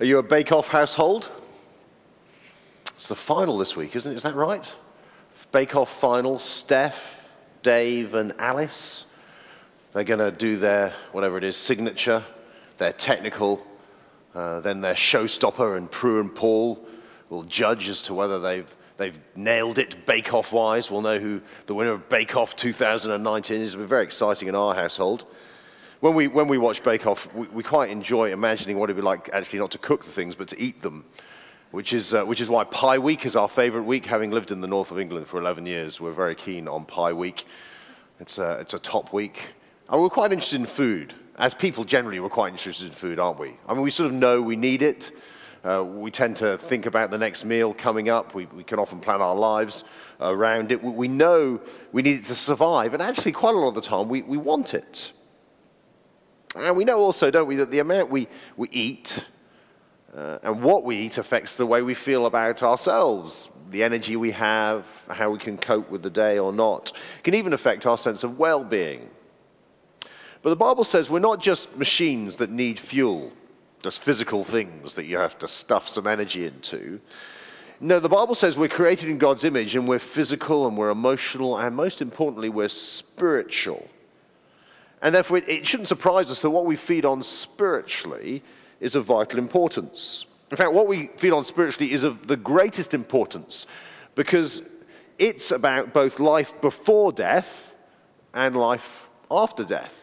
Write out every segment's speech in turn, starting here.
Are you a Bake Off household? It's the final this week, isn't it? Is that right? Bake Off final. Steph, Dave, and Alice. They're going to do their, whatever it is, signature, their technical, uh, then their showstopper, and Prue and Paul will judge as to whether they've, they've nailed it Bake Off wise. We'll know who the winner of Bake Off 2019 is. It'll be very exciting in our household. When we, when we watch Bake Off, we, we quite enjoy imagining what it'd be like actually not to cook the things, but to eat them which is, uh, which is why Pie Week is our favorite week. Having lived in the north of England for 11 years, we're very keen on Pie Week. It's a, it's a top week. And we're quite interested in food. As people generally, we're quite interested in food, aren't we? I mean, we sort of know we need it. Uh, we tend to think about the next meal coming up. We, we can often plan our lives around it. We, we, know we need it to survive. And actually, quite a lot of the time, we, we want it. And we know also, don't we, that the amount we, we eat uh, and what we eat affects the way we feel about ourselves, the energy we have, how we can cope with the day or not. Can even affect our sense of well being. But the Bible says we're not just machines that need fuel, just physical things that you have to stuff some energy into. No, the Bible says we're created in God's image and we're physical and we're emotional and most importantly, we're spiritual. And therefore, it shouldn't surprise us that what we feed on spiritually is of vital importance. In fact, what we feed on spiritually is of the greatest importance because it's about both life before death and life after death.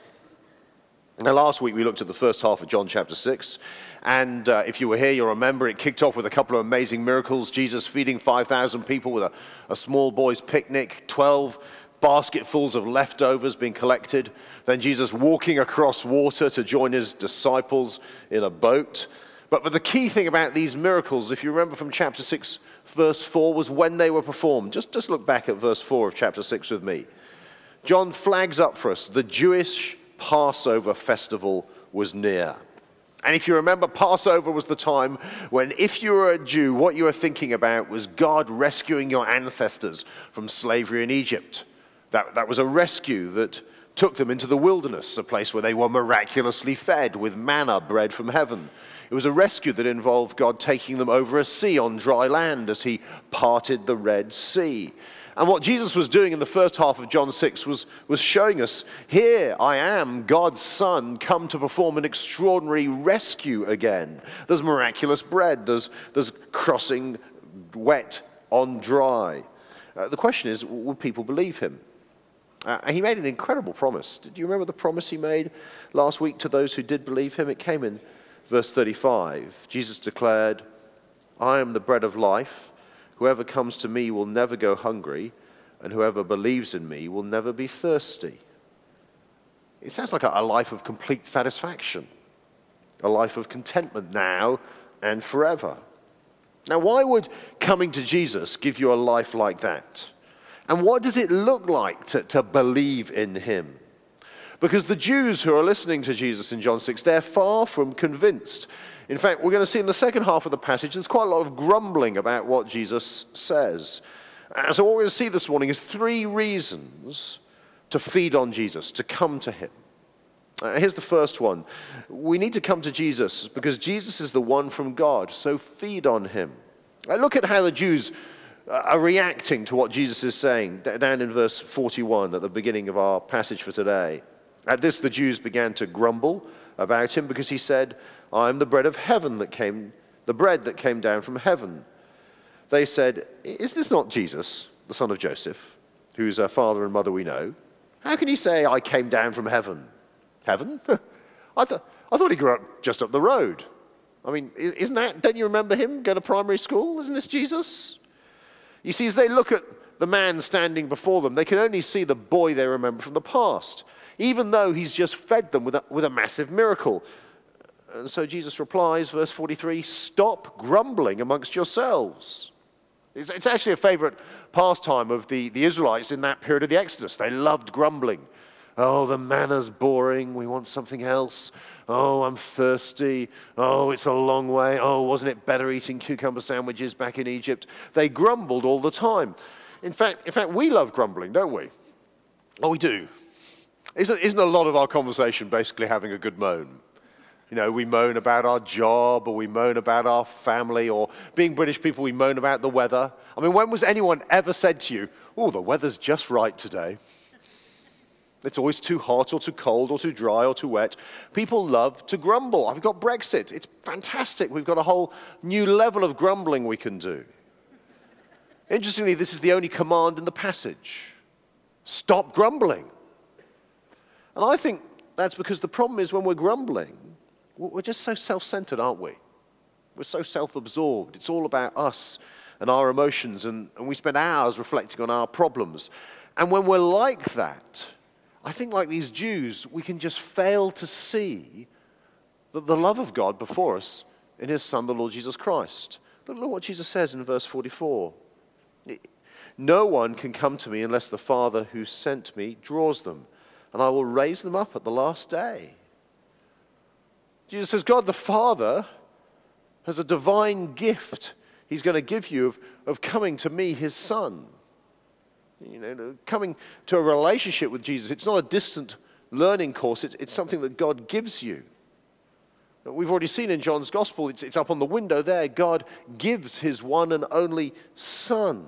Now, last week we looked at the first half of John chapter 6, and uh, if you were here, you'll remember it kicked off with a couple of amazing miracles Jesus feeding 5,000 people with a, a small boy's picnic, 12 basketfuls of leftovers being collected. Then Jesus walking across water to join his disciples in a boat. But, but the key thing about these miracles, if you remember from chapter 6, verse 4, was when they were performed. Just, just look back at verse 4 of chapter 6 with me. John flags up for us the Jewish Passover festival was near. And if you remember, Passover was the time when, if you were a Jew, what you were thinking about was God rescuing your ancestors from slavery in Egypt. That, that was a rescue that took them into the wilderness, a place where they were miraculously fed with manna bread from heaven. It was a rescue that involved God taking them over a sea on dry land as he parted the Red Sea. And what Jesus was doing in the first half of John 6 was, was showing us here I am, God's Son, come to perform an extraordinary rescue again. There's miraculous bread, there's, there's crossing wet on dry. Uh, the question is would people believe him? Uh, he made an incredible promise. Did you remember the promise he made last week to those who did believe him? It came in verse 35. Jesus declared, I am the bread of life. Whoever comes to me will never go hungry, and whoever believes in me will never be thirsty. It sounds like a life of complete satisfaction, a life of contentment now and forever. Now, why would coming to Jesus give you a life like that? And what does it look like to, to believe in him? Because the Jews who are listening to Jesus in John 6, they're far from convinced. In fact, we're going to see in the second half of the passage, there's quite a lot of grumbling about what Jesus says. And so, what we're going to see this morning is three reasons to feed on Jesus, to come to him. Uh, here's the first one we need to come to Jesus because Jesus is the one from God, so feed on him. Look at how the Jews are reacting to what Jesus is saying, down in verse 41 at the beginning of our passage for today. At this, the Jews began to grumble about him because he said, I am the bread of heaven that came, the bread that came down from heaven. They said, Is this not Jesus, the son of Joseph, whose father and mother we know? How can he say, I came down from heaven? Heaven? I, th- I thought he grew up just up the road. I mean, isn't that, don't you remember him go to primary school? Isn't this Jesus? You see, as they look at the man standing before them, they can only see the boy they remember from the past, even though he's just fed them with a, with a massive miracle. And so Jesus replies, verse 43 Stop grumbling amongst yourselves. It's, it's actually a favorite pastime of the, the Israelites in that period of the Exodus. They loved grumbling. Oh, the manna's boring. We want something else. Oh, I'm thirsty. Oh, it's a long way. Oh, wasn't it better eating cucumber sandwiches back in Egypt? They grumbled all the time. In fact, in fact, we love grumbling, don't we? Oh, we do. Isn't, isn't a lot of our conversation basically having a good moan? You know, we moan about our job or we moan about our family or being British people, we moan about the weather. I mean, when was anyone ever said to you, oh, the weather's just right today? It's always too hot or too cold or too dry or too wet. People love to grumble. I've got Brexit. It's fantastic. We've got a whole new level of grumbling we can do. Interestingly, this is the only command in the passage stop grumbling. And I think that's because the problem is when we're grumbling, we're just so self centered, aren't we? We're so self absorbed. It's all about us and our emotions, and, and we spend hours reflecting on our problems. And when we're like that, I think, like these Jews, we can just fail to see that the love of God before us in his Son, the Lord Jesus Christ. Look, look what Jesus says in verse 44. No one can come to me unless the Father who sent me draws them, and I will raise them up at the last day. Jesus says, God the Father has a divine gift He's going to give you of, of coming to me, His Son. You know, coming to a relationship with Jesus. It's not a distant learning course, it, it's something that God gives you. We've already seen in John's Gospel, it's, it's up on the window there. God gives His one and only Son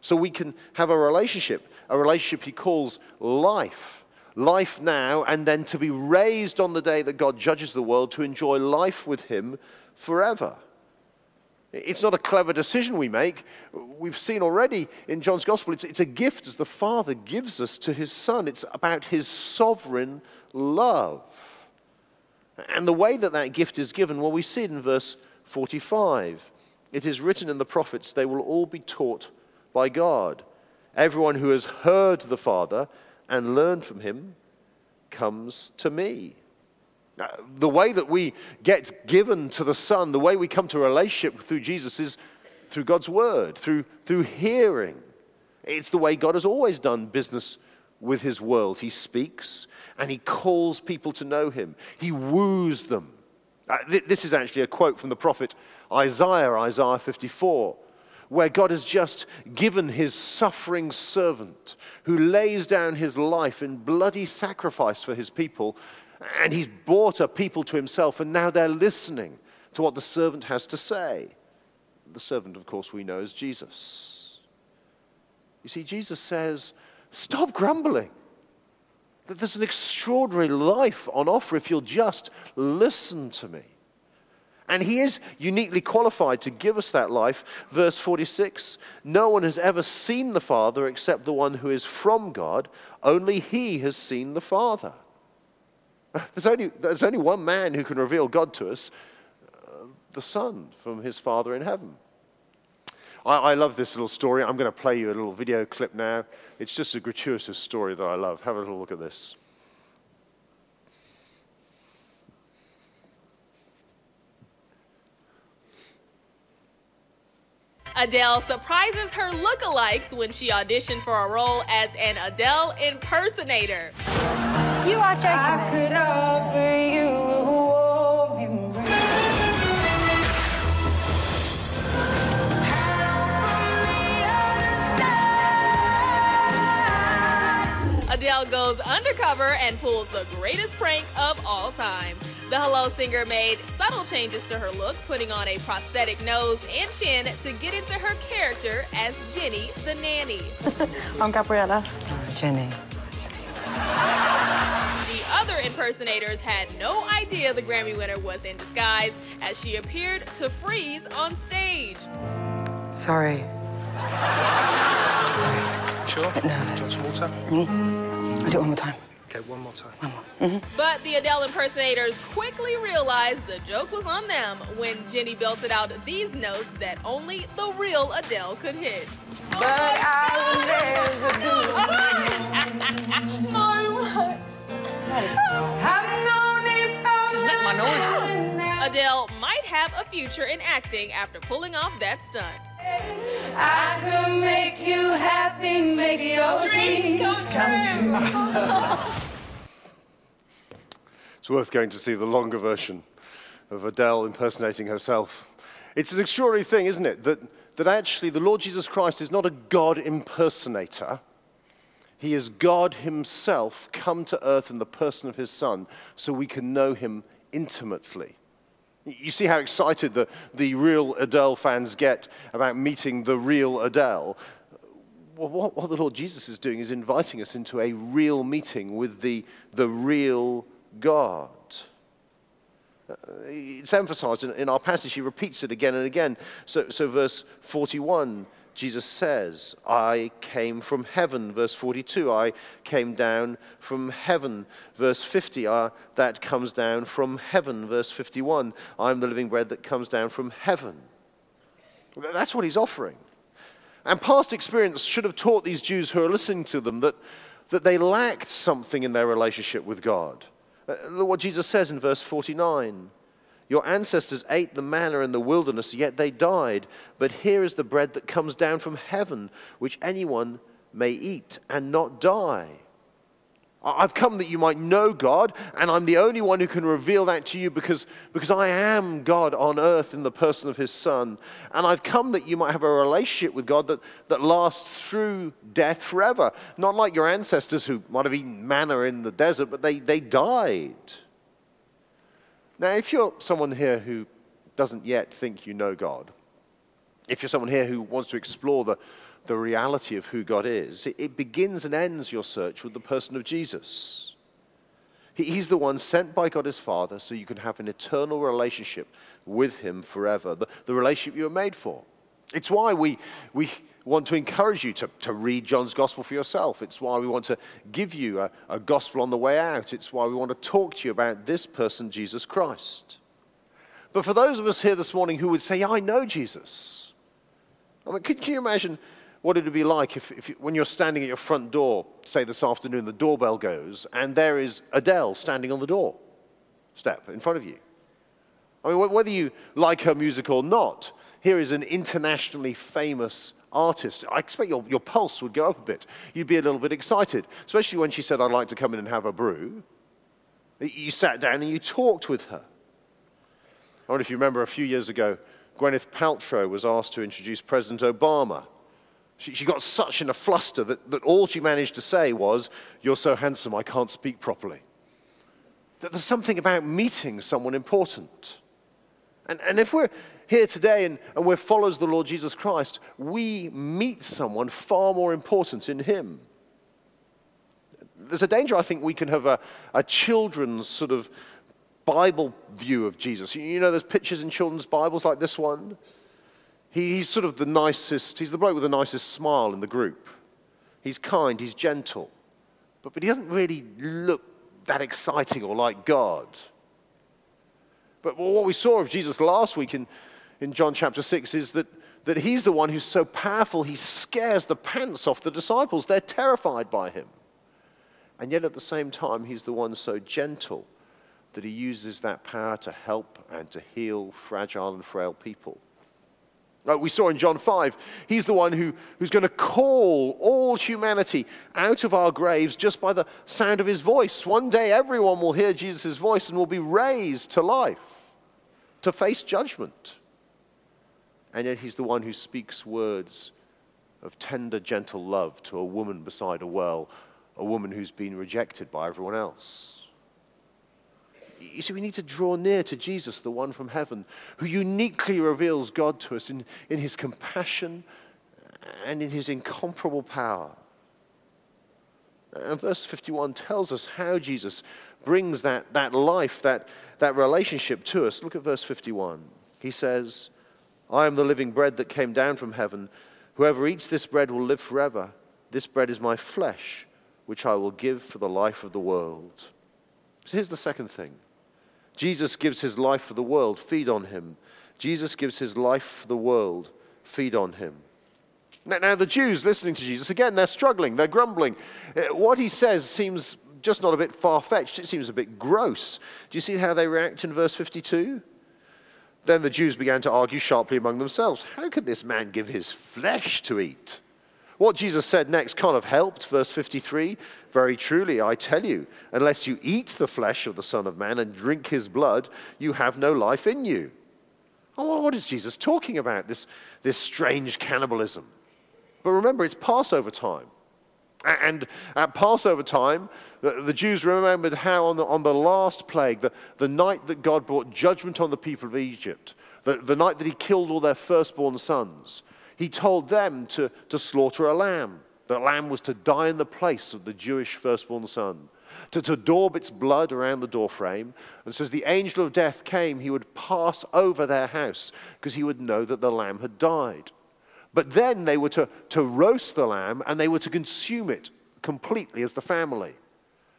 so we can have a relationship, a relationship He calls life life now, and then to be raised on the day that God judges the world to enjoy life with Him forever. It's not a clever decision we make. We've seen already in John's Gospel, it's, it's, a gift as the Father gives us to His Son. It's about His sovereign love. And the way that that gift is given, well, we see it in verse 45. It is written in the prophets, they will all be taught by God. Everyone who has heard the Father and learned from him comes to me. Now, the way that we get given to the Son, the way we come to a relationship through Jesus is through God's Word, through, through hearing. It's the way God has always done business with His world. He speaks and He calls people to know Him, He woos them. Uh, th- this is actually a quote from the prophet Isaiah, Isaiah 54 where God has just given his suffering servant who lays down his life in bloody sacrifice for his people, and he's brought a people to himself, and now they're listening to what the servant has to say. The servant, of course, we know is Jesus. You see, Jesus says, Stop grumbling. That there's an extraordinary life on offer if you'll just listen to me. And he is uniquely qualified to give us that life. Verse 46 No one has ever seen the Father except the one who is from God. Only he has seen the Father. There's only, there's only one man who can reveal God to us uh, the Son from his Father in heaven. I, I love this little story. I'm going to play you a little video clip now. It's just a gratuitous story that I love. Have a little look at this. Adele surprises her lookalikes when she auditioned for a role as an Adele impersonator. You are joking. I could offer you a warm embrace. Adele goes undercover and pulls the greatest prank of all time. The Hello singer made subtle changes to her look, putting on a prosthetic nose and chin to get into her character as Jenny the nanny. I'm Gabriella. Jenny. The other impersonators had no idea the Grammy winner was in disguise as she appeared to freeze on stage. Sorry. Sorry. Sure. Just a bit nervous. Water. Mm. I'll do it one more time. Okay, one more time. One more. Mm-hmm. But the Adele impersonators quickly realized the joke was on them when Jenny belted out these notes that only the real Adele could hit. But I will never do Just lick my nose. Adele might have a future in acting after pulling off that stunt. I could make you happy, make your dreams come true. It's worth going to see the longer version of Adele impersonating herself. It's an extraordinary thing, isn't it? That, that actually the Lord Jesus Christ is not a God impersonator. He is God Himself come to earth in the person of His Son so we can know Him intimately. You see how excited the, the real Adele fans get about meeting the real Adele. Well, what, what the Lord Jesus is doing is inviting us into a real meeting with the, the real God. Uh, it's emphasized in, in, our passage, he repeats it again and again. So, so, verse 41, Jesus says, I came from heaven. Verse 42, I came down from heaven. Verse 50, uh, that comes down from heaven. Verse 51, I'm the living bread that comes down from heaven. That's what he's offering. And past experience should have taught these Jews who are listening to them that, that they lacked something in their relationship with God. Uh, look what Jesus says in verse 49. Your ancestors ate the manna in the wilderness, yet they died. But here is the bread that comes down from heaven, which anyone may eat and not die. I've come that you might know God, and I'm the only one who can reveal that to you because, because I am God on earth in the person of His Son. And I've come that you might have a relationship with God that, that lasts through death forever. Not like your ancestors who might have eaten manna in the desert, but they, they died. Now, if you're someone here who doesn't yet think you know God, if you're someone here who wants to explore the the reality of who God is, it, it begins and ends your search with the person of Jesus. He, he's the one sent by God his Father so you can have an eternal relationship with him forever, the, the relationship you were made for. It's why we, we want to encourage you to, to read John's gospel for yourself. It's why we want to give you a, a gospel on the way out. It's why we want to talk to you about this person, Jesus Christ. But for those of us here this morning who would say, I know Jesus. I mean, can you imagine what it would be like if, if, when you're standing at your front door, say this afternoon, the doorbell goes, and there is Adele standing on the door step in front of you. I mean, whether you like her music or not, here is an internationally famous artist. I expect your, your pulse would go up a bit. You'd be a little bit excited, especially when she said, I'd like to come in and have a brew. You sat down and you talked with her. I wonder if you remember a few years ago, Gwyneth Paltrow was asked to introduce President Obama she, she got such in a fluster that, that all she managed to say was, You're so handsome, I can't speak properly. That there's something about meeting someone important. And, and if we're here today and, and we're followers of the Lord Jesus Christ, we meet someone far more important in Him. There's a danger, I think, we can have a, a children's sort of Bible view of Jesus. You know, there's pictures in children's Bibles like this one he, he's sort of the nicest, he's the bloke with the nicest smile in the group. He's kind, he's gentle, but, but he doesn't really look that exciting or like God. But what we saw of Jesus last week in, in John chapter 6 is that, that he's the one who's so powerful, he scares the pants off the disciples. They're terrified by him. And yet at the same time, he's the one so gentle that he uses that power to help and to heal fragile and frail people. Like we saw in John 5, he's the one who, who's going to call all humanity out of our graves just by the sound of his voice. One day, everyone will hear Jesus' voice and will be raised to life, to face judgment. And yet, he's the one who speaks words of tender, gentle love to a woman beside a well, a woman who's been rejected by everyone else. You see, we need to draw near to Jesus, the one from heaven, who uniquely reveals God to us in, in his compassion and in his incomparable power. And verse 51 tells us how Jesus brings that, that life, that, that relationship to us. Look at verse 51. He says, I am the living bread that came down from heaven. Whoever eats this bread will live forever. This bread is my flesh, which I will give for the life of the world. So here's the second thing Jesus gives his life for the world, feed on him. Jesus gives his life for the world, feed on him. Now, now, the Jews listening to Jesus, again, they're struggling, they're grumbling. Uh, what he says seems just not a bit far fetched, it seems a bit gross. Do you see how they react in verse 52? Then the Jews began to argue sharply among themselves How could this man give his flesh to eat? What Jesus said next kind of helped. Verse 53 Very truly, I tell you, unless you eat the flesh of the Son of Man and drink his blood, you have no life in you. Oh, what is Jesus talking about? This, this strange cannibalism. But remember, it's Passover time. And at Passover time, the, Jews remembered how on the, on the last plague, the, the night that God brought judgment on the people of Egypt, the, the night that he killed all their firstborn sons, he told them to, to slaughter a lamb. The lamb was to die in the place of the Jewish firstborn son, to, to daub its blood around the doorframe. And so as the angel of death came, he would pass over their house because he would know that the lamb had died. But then they were to, to roast the lamb and they were to consume it completely as the family.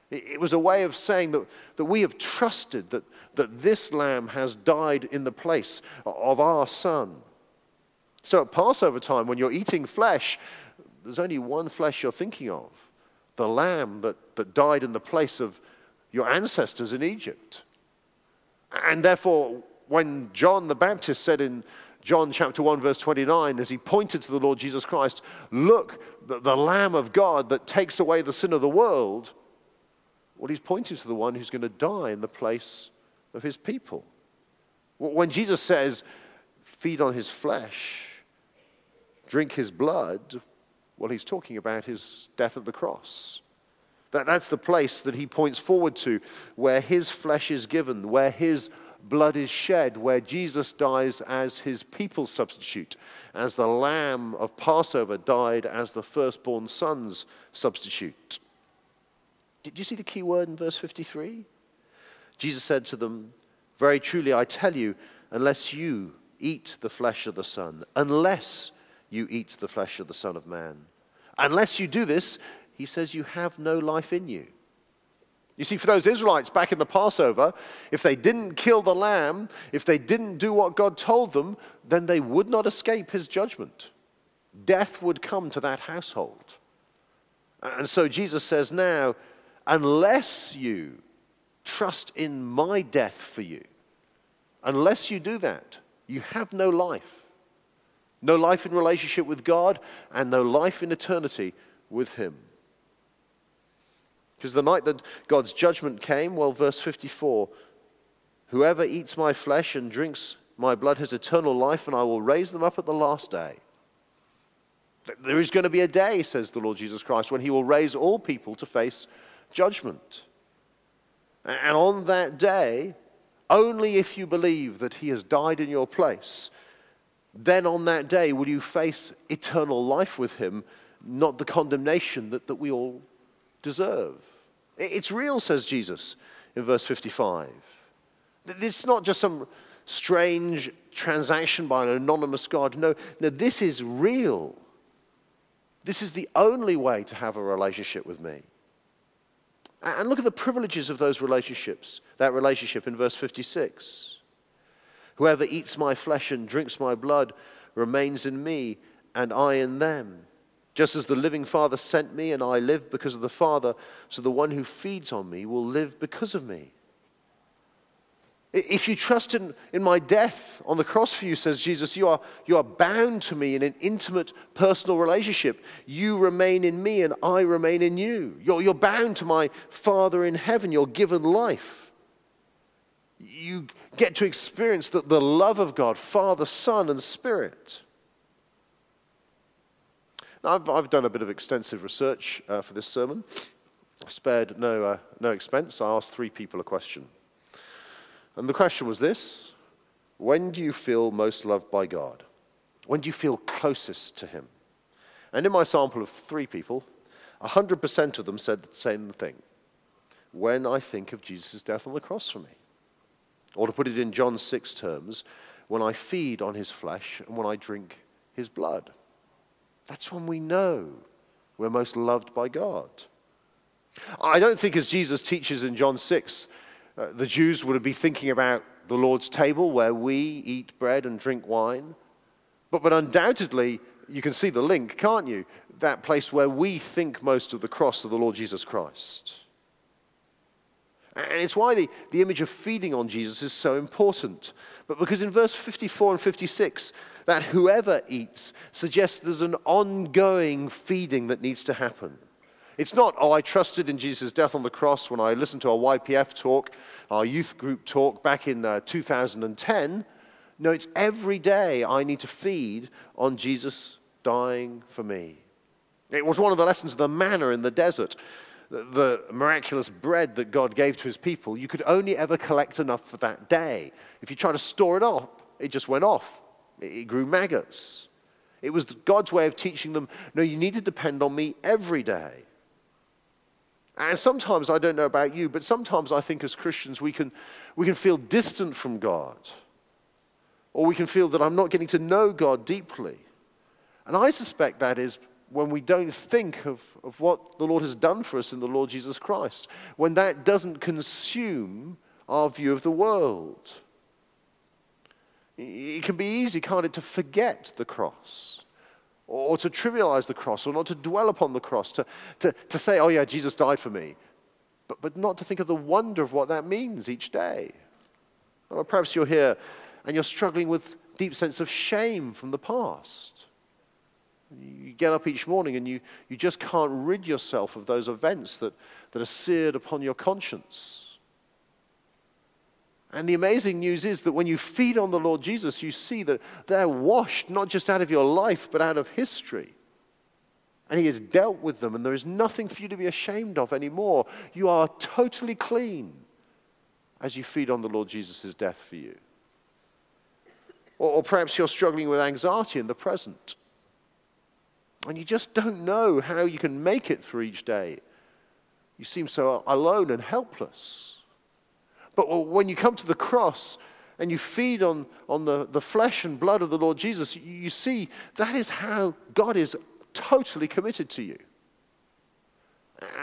It, it was a way of saying that, that we have trusted that, that this lamb has died in the place of our son. So at Passover time, when you're eating flesh, there's only one flesh you're thinking of the lamb that, that died in the place of your ancestors in Egypt. And therefore, when John the Baptist said in John chapter 1, verse 29, as he pointed to the Lord Jesus Christ, Look, the, the Lamb of God that takes away the sin of the world. Well, he's pointing to the one who's going to die in the place of his people. When Jesus says, Feed on his flesh, drink his blood, well, he's talking about his death at the cross. That, that's the place that he points forward to, where his flesh is given, where his blood is shed, where Jesus dies as his people's substitute, as the lamb of Passover died as the firstborn son's substitute. Did you see the key word in verse 53? Jesus said to them, Very truly, I tell you, unless you eat the flesh of the Son, unless you eat the flesh of the Son of Man, unless you do this, he says, you have no life in you. You see, for those Israelites back in the Passover, if they didn't kill the lamb, if they didn't do what God told them, then they would not escape his judgment. Death would come to that household. And so Jesus says now, unless you trust in my death for you, unless you do that, you have no life. No life in relationship with God and no life in eternity with him. Because the night that God's judgment came, well, verse 54 Whoever eats my flesh and drinks my blood has eternal life, and I will raise them up at the last day. There is going to be a day, says the Lord Jesus Christ, when he will raise all people to face judgment. And on that day, only if you believe that he has died in your place, then on that day will you face eternal life with him, not the condemnation that, that we all deserve. It's real, says Jesus in verse 55. It's not just some strange transaction by an anonymous God. No, no, this is real. This is the only way to have a relationship with me. And look at the privileges of those relationships, that relationship in verse 56. Whoever eats my flesh and drinks my blood remains in me, and I in them. Just as the living Father sent me, and I live because of the Father, so the one who feeds on me will live because of me. If you trust in, in my death on the cross for you, says Jesus, you are, you are bound to me in an intimate personal relationship. You remain in me and I remain in you. You're, you're bound to my Father in heaven. You're given life. You get to experience the, the love of God, Father, Son, and Spirit. I've, I've done a bit of extensive research uh, for this sermon. I spared no, uh, no expense. I asked three people a question. And the question was this When do you feel most loved by God? When do you feel closest to Him? And in my sample of three people, 100% of them said the same thing when I think of Jesus' death on the cross for me. Or to put it in John 6 terms, when I feed on his flesh and when I drink his blood. That's when we know we're most loved by God. I don't think, as Jesus teaches in John 6, uh, the Jews would be thinking about the Lord's table where we eat bread and drink wine. But, but undoubtedly, you can see the link, can't you? That place where we think most of the cross of the Lord Jesus Christ. And it's why the, the image of feeding on Jesus is so important. But because in verse 54 and 56, that whoever eats suggests there's an ongoing feeding that needs to happen. It's not, oh, I trusted in Jesus' death on the cross when I listened to our YPF talk, our youth group talk back in uh, 2010. No, it's every day I need to feed on Jesus dying for me. It was one of the lessons of the manna in the desert, the miraculous bread that God gave to his people. You could only ever collect enough for that day. If you try to store it up, it just went off. It grew maggots. It was God's way of teaching them no, you need to depend on me every day. And sometimes, I don't know about you, but sometimes I think as Christians we can, we can feel distant from God. Or we can feel that I'm not getting to know God deeply. And I suspect that is when we don't think of, of what the Lord has done for us in the Lord Jesus Christ, when that doesn't consume our view of the world. It can be easy, can't it, to forget the cross or to trivialize the cross or not to dwell upon the cross, to, to, to say, oh, yeah, Jesus died for me, but, but not to think of the wonder of what that means each day. Or perhaps you're here and you're struggling with deep sense of shame from the past. You get up each morning and you, you just can't rid yourself of those events that, that are seared upon your conscience. And the amazing news is that when you feed on the Lord Jesus, you see that they're washed not just out of your life, but out of history. And He has dealt with them, and there is nothing for you to be ashamed of anymore. You are totally clean as you feed on the Lord Jesus' death for you. Or, or perhaps you're struggling with anxiety in the present, and you just don't know how you can make it through each day. You seem so alone and helpless. But when you come to the cross and you feed on, on the, the flesh and blood of the Lord Jesus, you, you see that is how God is totally committed to you.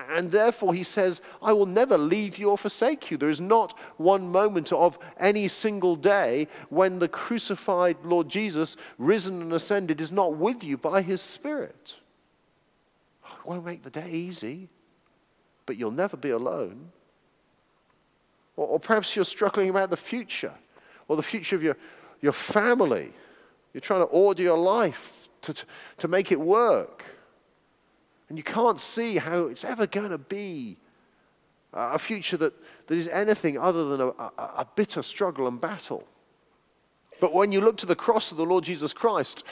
And therefore, he says, I will never leave you or forsake you. There is not one moment of any single day when the crucified Lord Jesus, risen and ascended, is not with you by his Spirit. It won't make the day easy, but you'll never be alone. Or, or perhaps you're struggling about the future or the future of your, your family. You're trying to order your life to, to, to make it work. And you can't see how it's ever going to be a future that, that is anything other than a, a, a bitter struggle and battle. But when you look to the cross of the Lord Jesus Christ,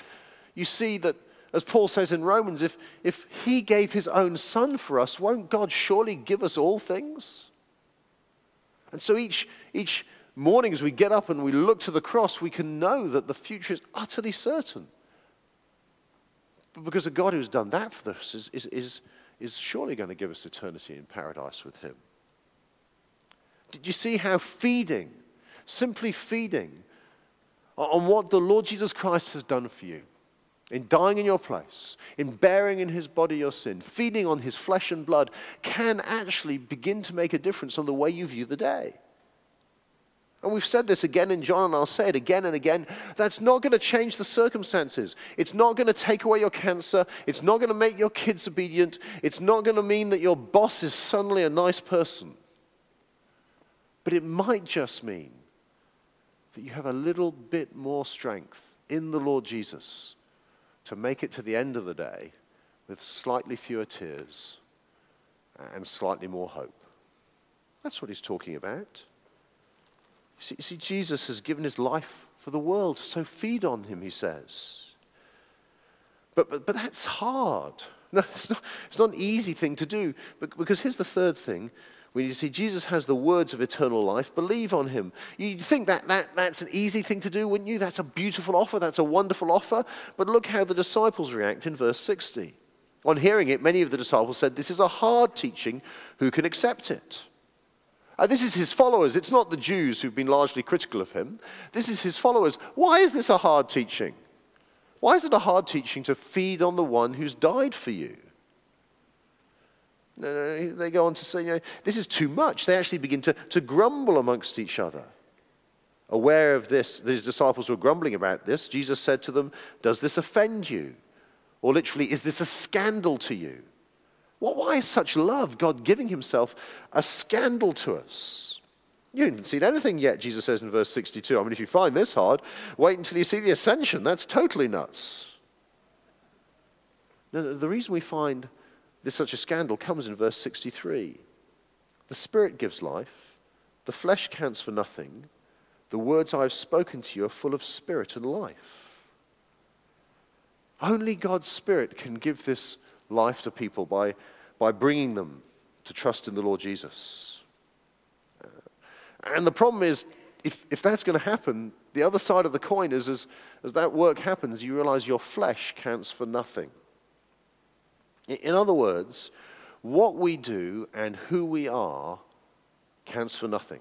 you see that, as Paul says in Romans, if, if he gave his own son for us, won't God surely give us all things? And so each, each morning as we get up and we look to the cross, we can know that the future is utterly certain. But because the God who's done that for us is, is, is, is surely going to give us eternity in paradise with him. Did you see how feeding, simply feeding on what the Lord Jesus Christ has done for you, in dying in your place, in bearing in his body your sin, feeding on his flesh and blood, can actually begin to make a difference on the way you view the day. And we've said this again in John, and I'll say it again and again. That's not going to change the circumstances. It's not going to take away your cancer. It's not going to make your kids obedient. It's not going to mean that your boss is suddenly a nice person. But it might just mean that you have a little bit more strength in the Lord Jesus to make it to the end of the day with slightly fewer tears and slightly more hope. That's what he's talking about. See, see, Jesus has given his life for the world, so feed on him, he says. But, but, but that's hard. No, it's not, it's not an easy thing to do. But, because here's the third thing we need to see Jesus has the words of eternal life. Believe on him. You think that, that that's an easy thing to do, wouldn't you? That's a beautiful offer. That's a wonderful offer. But look how the disciples react in verse 60. On hearing it, many of the disciples said, This is a hard teaching. Who can accept it? Uh, this is his followers. It's not the Jews who've been largely critical of him. This is his followers. Why is this a hard teaching? Why is it a hard teaching to feed on the one who's died for you? They go on to say, you know, this is too much. They actually begin to, to grumble amongst each other. Aware of this, these disciples were grumbling about this. Jesus said to them, Does this offend you? Or literally, is this a scandal to you? Why is such love, God giving himself, a scandal to us? You haven't seen anything yet, Jesus says in verse 62. I mean, if you find this hard, wait until you see the ascension. That's totally nuts. No, the reason we find this such a scandal comes in verse 63. The Spirit gives life, the flesh counts for nothing. The words I have spoken to you are full of spirit and life. Only God's Spirit can give this life to people by, by bringing them to trust in the Lord Jesus. Uh, and the problem is, if, if that's going to happen, the other side of the coin is as, as that work happens, you realize your flesh counts for nothing. In other words, what we do and who we are counts for nothing.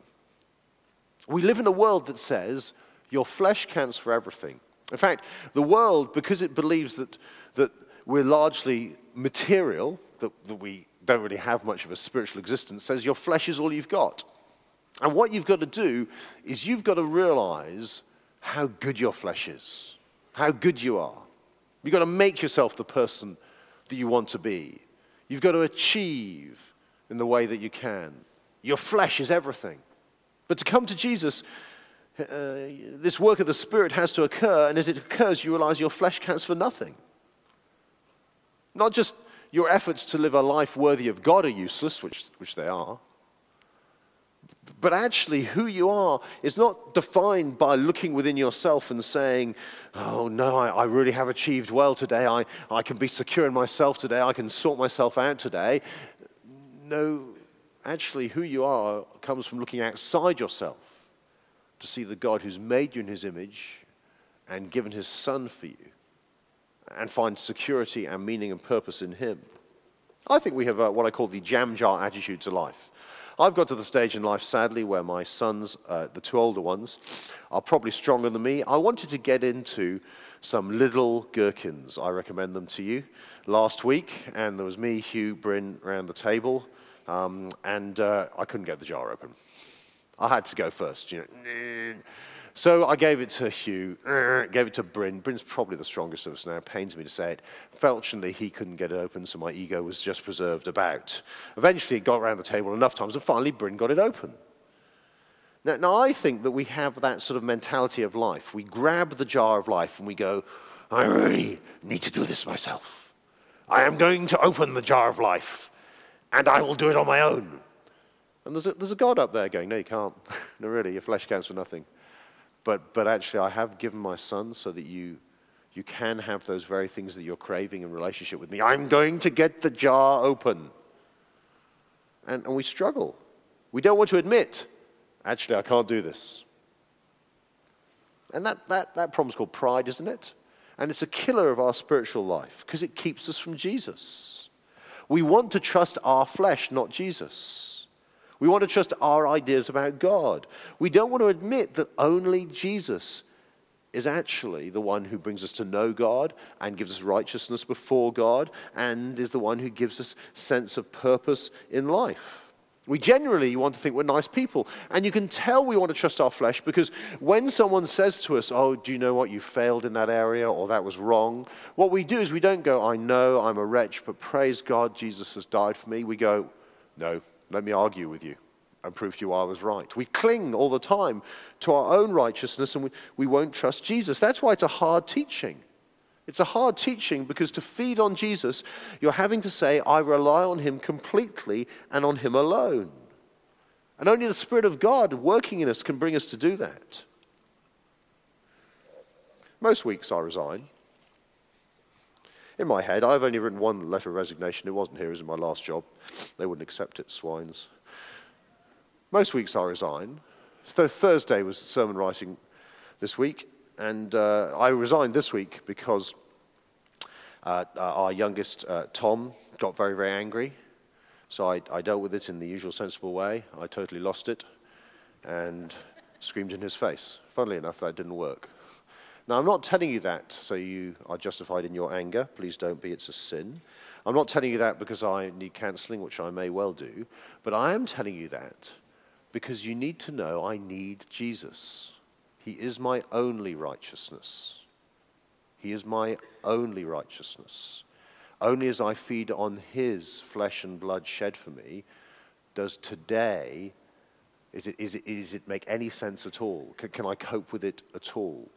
We live in a world that says your flesh counts for everything. In fact, the world, because it believes that, that we're largely material, that, that we don't really have much of a spiritual existence, says your flesh is all you've got. And what you've got to do is you've got to realize how good your flesh is, how good you are. You've got to make yourself the person that you want to be. You've got to achieve in the way that you can. Your flesh is everything. But to come to Jesus, uh, this work of the Spirit has to occur, and as it occurs, you realize your flesh counts for nothing. Not just your efforts to live a life worthy of God are useless, which, which they are, but actually, who you are is not defined by looking within yourself and saying, Oh, no, I, I, really have achieved well today. I, I can be secure in myself today. I can sort myself out today. No, actually, who you are comes from looking outside yourself to see the God who's made you in his image and given his son for you and find security and meaning and purpose in him. I think we have a, what I call the jam jar attitude to life. I've got to the stage in life, sadly, where my sons, uh, the two older ones, are probably stronger than me. I wanted to get into some little gherkins. I recommend them to you. Last week, and there was me, Hugh, Bryn around the table, um, and uh, I couldn't get the jar open. I had to go first, you know. So I gave it to Hugh, gave it to Bryn. Bryn's probably the strongest of us now. Pains me to say it. Fortunately, he couldn't get it open, so my ego was just preserved about. Eventually, it got around the table enough times, and finally, Bryn got it open. Now, now, I think that we have that sort of mentality of life. We grab the jar of life and we go, I really need to do this myself. I am going to open the jar of life, and I will do it on my own. And there's a, there's a God up there going, No, you can't. no, really, your flesh counts for nothing. But, but actually, I have given my son so that you, you can have those very things that you're craving in relationship with me. I'm going to get the jar open. And, and we struggle. We don't want to admit, actually, I can't do this. And that, that, that problem's called pride, isn't it? And it's a killer of our spiritual life because it keeps us from Jesus. We want to trust our flesh, not Jesus. We want to trust our ideas about God. We don't want to admit that only Jesus is actually the one who brings us to know God and gives us righteousness before God and is the one who gives us sense of purpose in life. We generally want to think we're nice people. And you can tell we want to trust our flesh because when someone says to us, Oh, do you know what? You failed in that area or that was wrong. What we do is we don't go, I know I'm a wretch, but praise God, Jesus has died for me. We go, No, let me argue with you and prove to you I was right. We cling all the time to our own righteousness and we, we won't trust Jesus. That's why it's a hard teaching. It's a hard teaching because to feed on Jesus, you're having to say, I rely on him completely and on him alone. And only the Spirit of God working in us can bring us to do that. Most weeks I resign. In my head, I've only written one letter of resignation. It wasn't here, it was in my last job. They wouldn't accept it, swines. Most weeks I resign. So Thursday was sermon writing this week, and uh, I resigned this week because uh, uh, our youngest, uh, Tom, got very, very angry. So I, I dealt with it in the usual sensible way. I totally lost it and screamed in his face. Funnily enough, that didn't work. Now, I'm not telling you that so you are justified in your anger. Please don't be, it's a sin. I'm not telling you that because I need counseling, which I may well do. But I am telling you that because you need to know I need Jesus. He is my only righteousness. He is my only righteousness. Only as I feed on His flesh and blood shed for me does today, is it, is it, is it make any sense at all? Can, can I cope with it at all?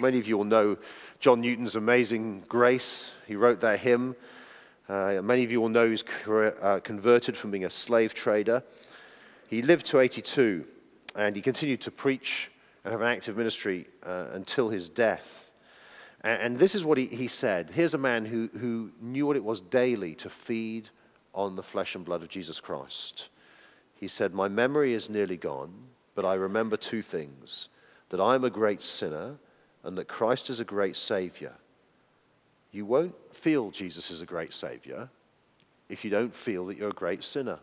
Many of you will know John Newton's Amazing Grace. He wrote that hymn. Uh, many of you will know he's uh, converted from being a slave trader. He lived to 82 and he continued to preach and have an active ministry uh, until his death. And, and this is what he, he said. Here's a man who, who knew what it was daily to feed on the flesh and blood of Jesus Christ. He said, My memory is nearly gone, but I remember two things that I am a great sinner and that Christ is a great Savior. You won't feel Jesus is a great Savior if you don't feel that you're a great sinner.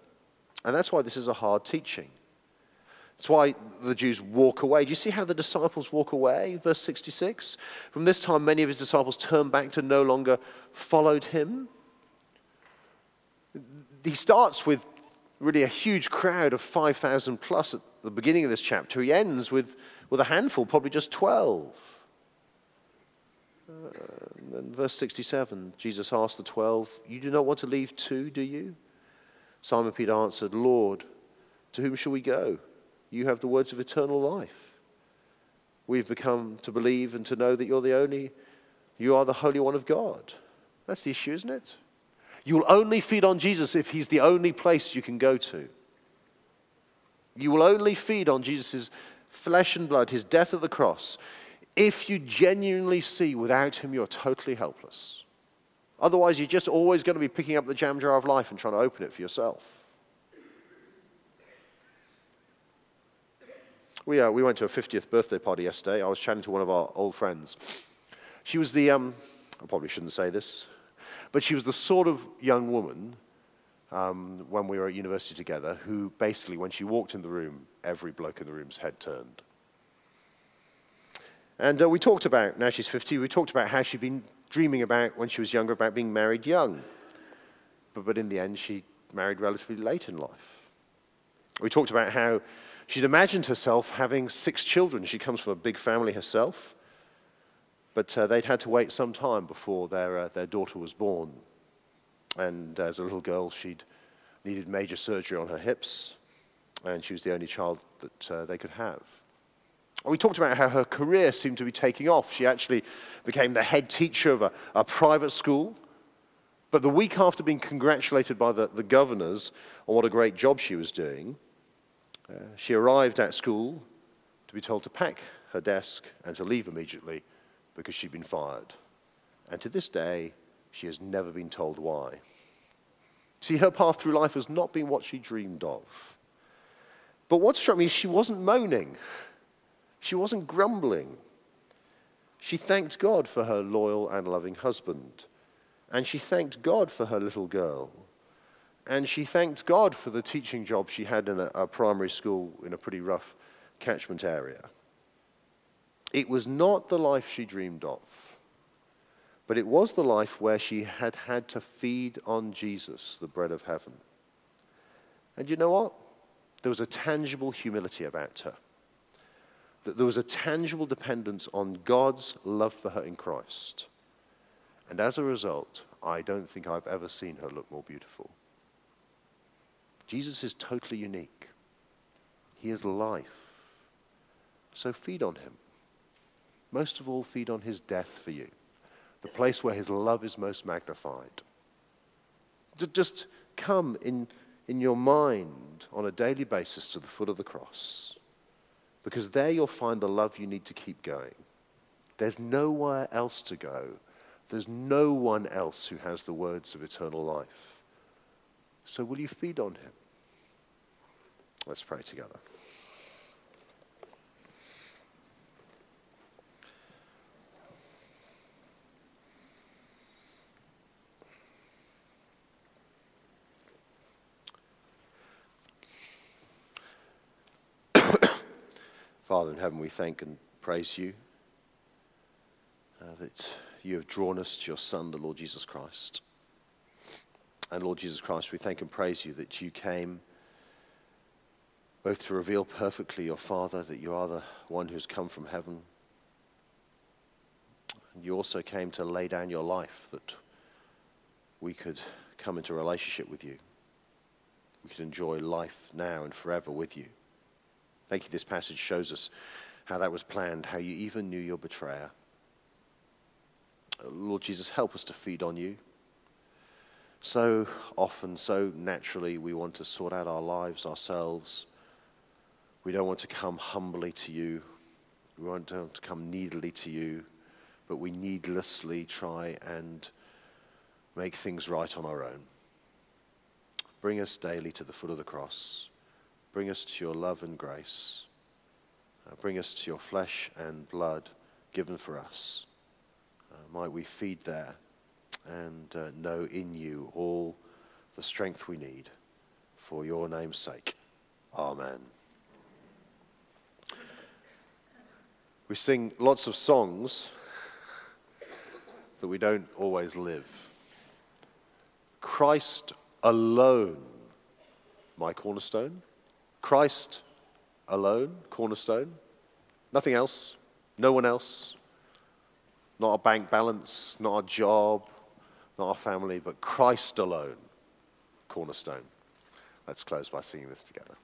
And that's why this is a hard teaching. It's why the Jews walk away. Do you see how the disciples walk away? Verse 66. From this time, many of his disciples turned back to no longer followed him. He starts with really a huge crowd of 5,000 plus at the beginning of this chapter. He ends with, with a handful, probably just 12. Uh, and verse 67, Jesus asked the 12, You do not want to leave too, do you? Simon Peter answered, Lord, to whom shall we go? You have the words of eternal life. We've become to believe and to know that you're the only, you are the Holy One of God. That's the issue, isn't it? You'll only feed on Jesus if he's the only place you can go to. You will only feed on Jesus' flesh and blood, his death at the cross, if you genuinely see without him you're totally helpless. Otherwise, you're just always going to be picking up the jam jar of life and trying to open it for yourself. We, uh, we went to a 50th birthday party yesterday. I was chatting to one of our old friends. She was the, um, I probably shouldn't say this, but she was the sort of young woman um, when we were at university together who basically, when she walked in the room, every bloke in the room's head turned. And uh, we talked about, now she's 50, we talked about how she'd been dreaming about when she was younger about being married young. But, but in the end, she married relatively late in life. We talked about how She'd imagined herself having six children. She comes from a big family herself, but uh, they'd had to wait some time before their, uh, their daughter was born. And as a little girl, she'd needed major surgery on her hips, and she was the only child that uh, they could have. We talked about how her career seemed to be taking off. She actually became the head teacher of a, a private school. But the week after being congratulated by the, the governors on what a great job she was doing, uh, she arrived at school to be told to pack her desk and to leave immediately because she'd been fired. And to this day, she has never been told why. See, her path through life has not been what she dreamed of. But what struck me is she wasn't moaning, she wasn't grumbling. She thanked God for her loyal and loving husband, and she thanked God for her little girl and she thanked God for the teaching job she had in a, a primary school in a pretty rough catchment area. It was not the life she dreamed of, but it was the life where she had had to feed on Jesus, the bread of heaven. And you know what? There was a tangible humility about her. That there was a tangible dependence on God's love for her in Christ. And as a result, I don't think I've ever seen her look more beautiful. Jesus is totally unique. He is life. So feed on him. Most of all, feed on his death for you, the place where his love is most magnified. Just come in, in your mind on a daily basis to the foot of the cross, because there you'll find the love you need to keep going. There's nowhere else to go. There's no one else who has the words of eternal life. So will you feed on him? Let's pray together. Father in heaven, we thank and praise you uh, that you have drawn us to your Son, the Lord Jesus Christ. And Lord Jesus Christ, we thank and praise you that you came both to reveal perfectly your Father, that you are the one who's come from heaven. And you also came to lay down your life that we could come into relationship with you. We could enjoy life now and forever with you. Thank you. This passage shows us how that was planned, how you even knew your betrayer. Lord Jesus, help us to feed on you. So often, so naturally, we want to sort out our lives ourselves. We don't want to come humbly to you. We want to come needily to you. but we needlessly try and make things right on our own. Bring us daily to the foot of the cross. Bring us to your love and grace. Uh, bring us to your flesh and blood given for us. Uh, might we feed there and uh, know in you all the strength we need for your name's sake. Amen. We sing lots of songs that we don't always live. Christ alone, my cornerstone. Christ alone, cornerstone. Nothing else. No one else. Not a bank balance, not a job, not a family, but Christ alone, cornerstone. Let's close by singing this together.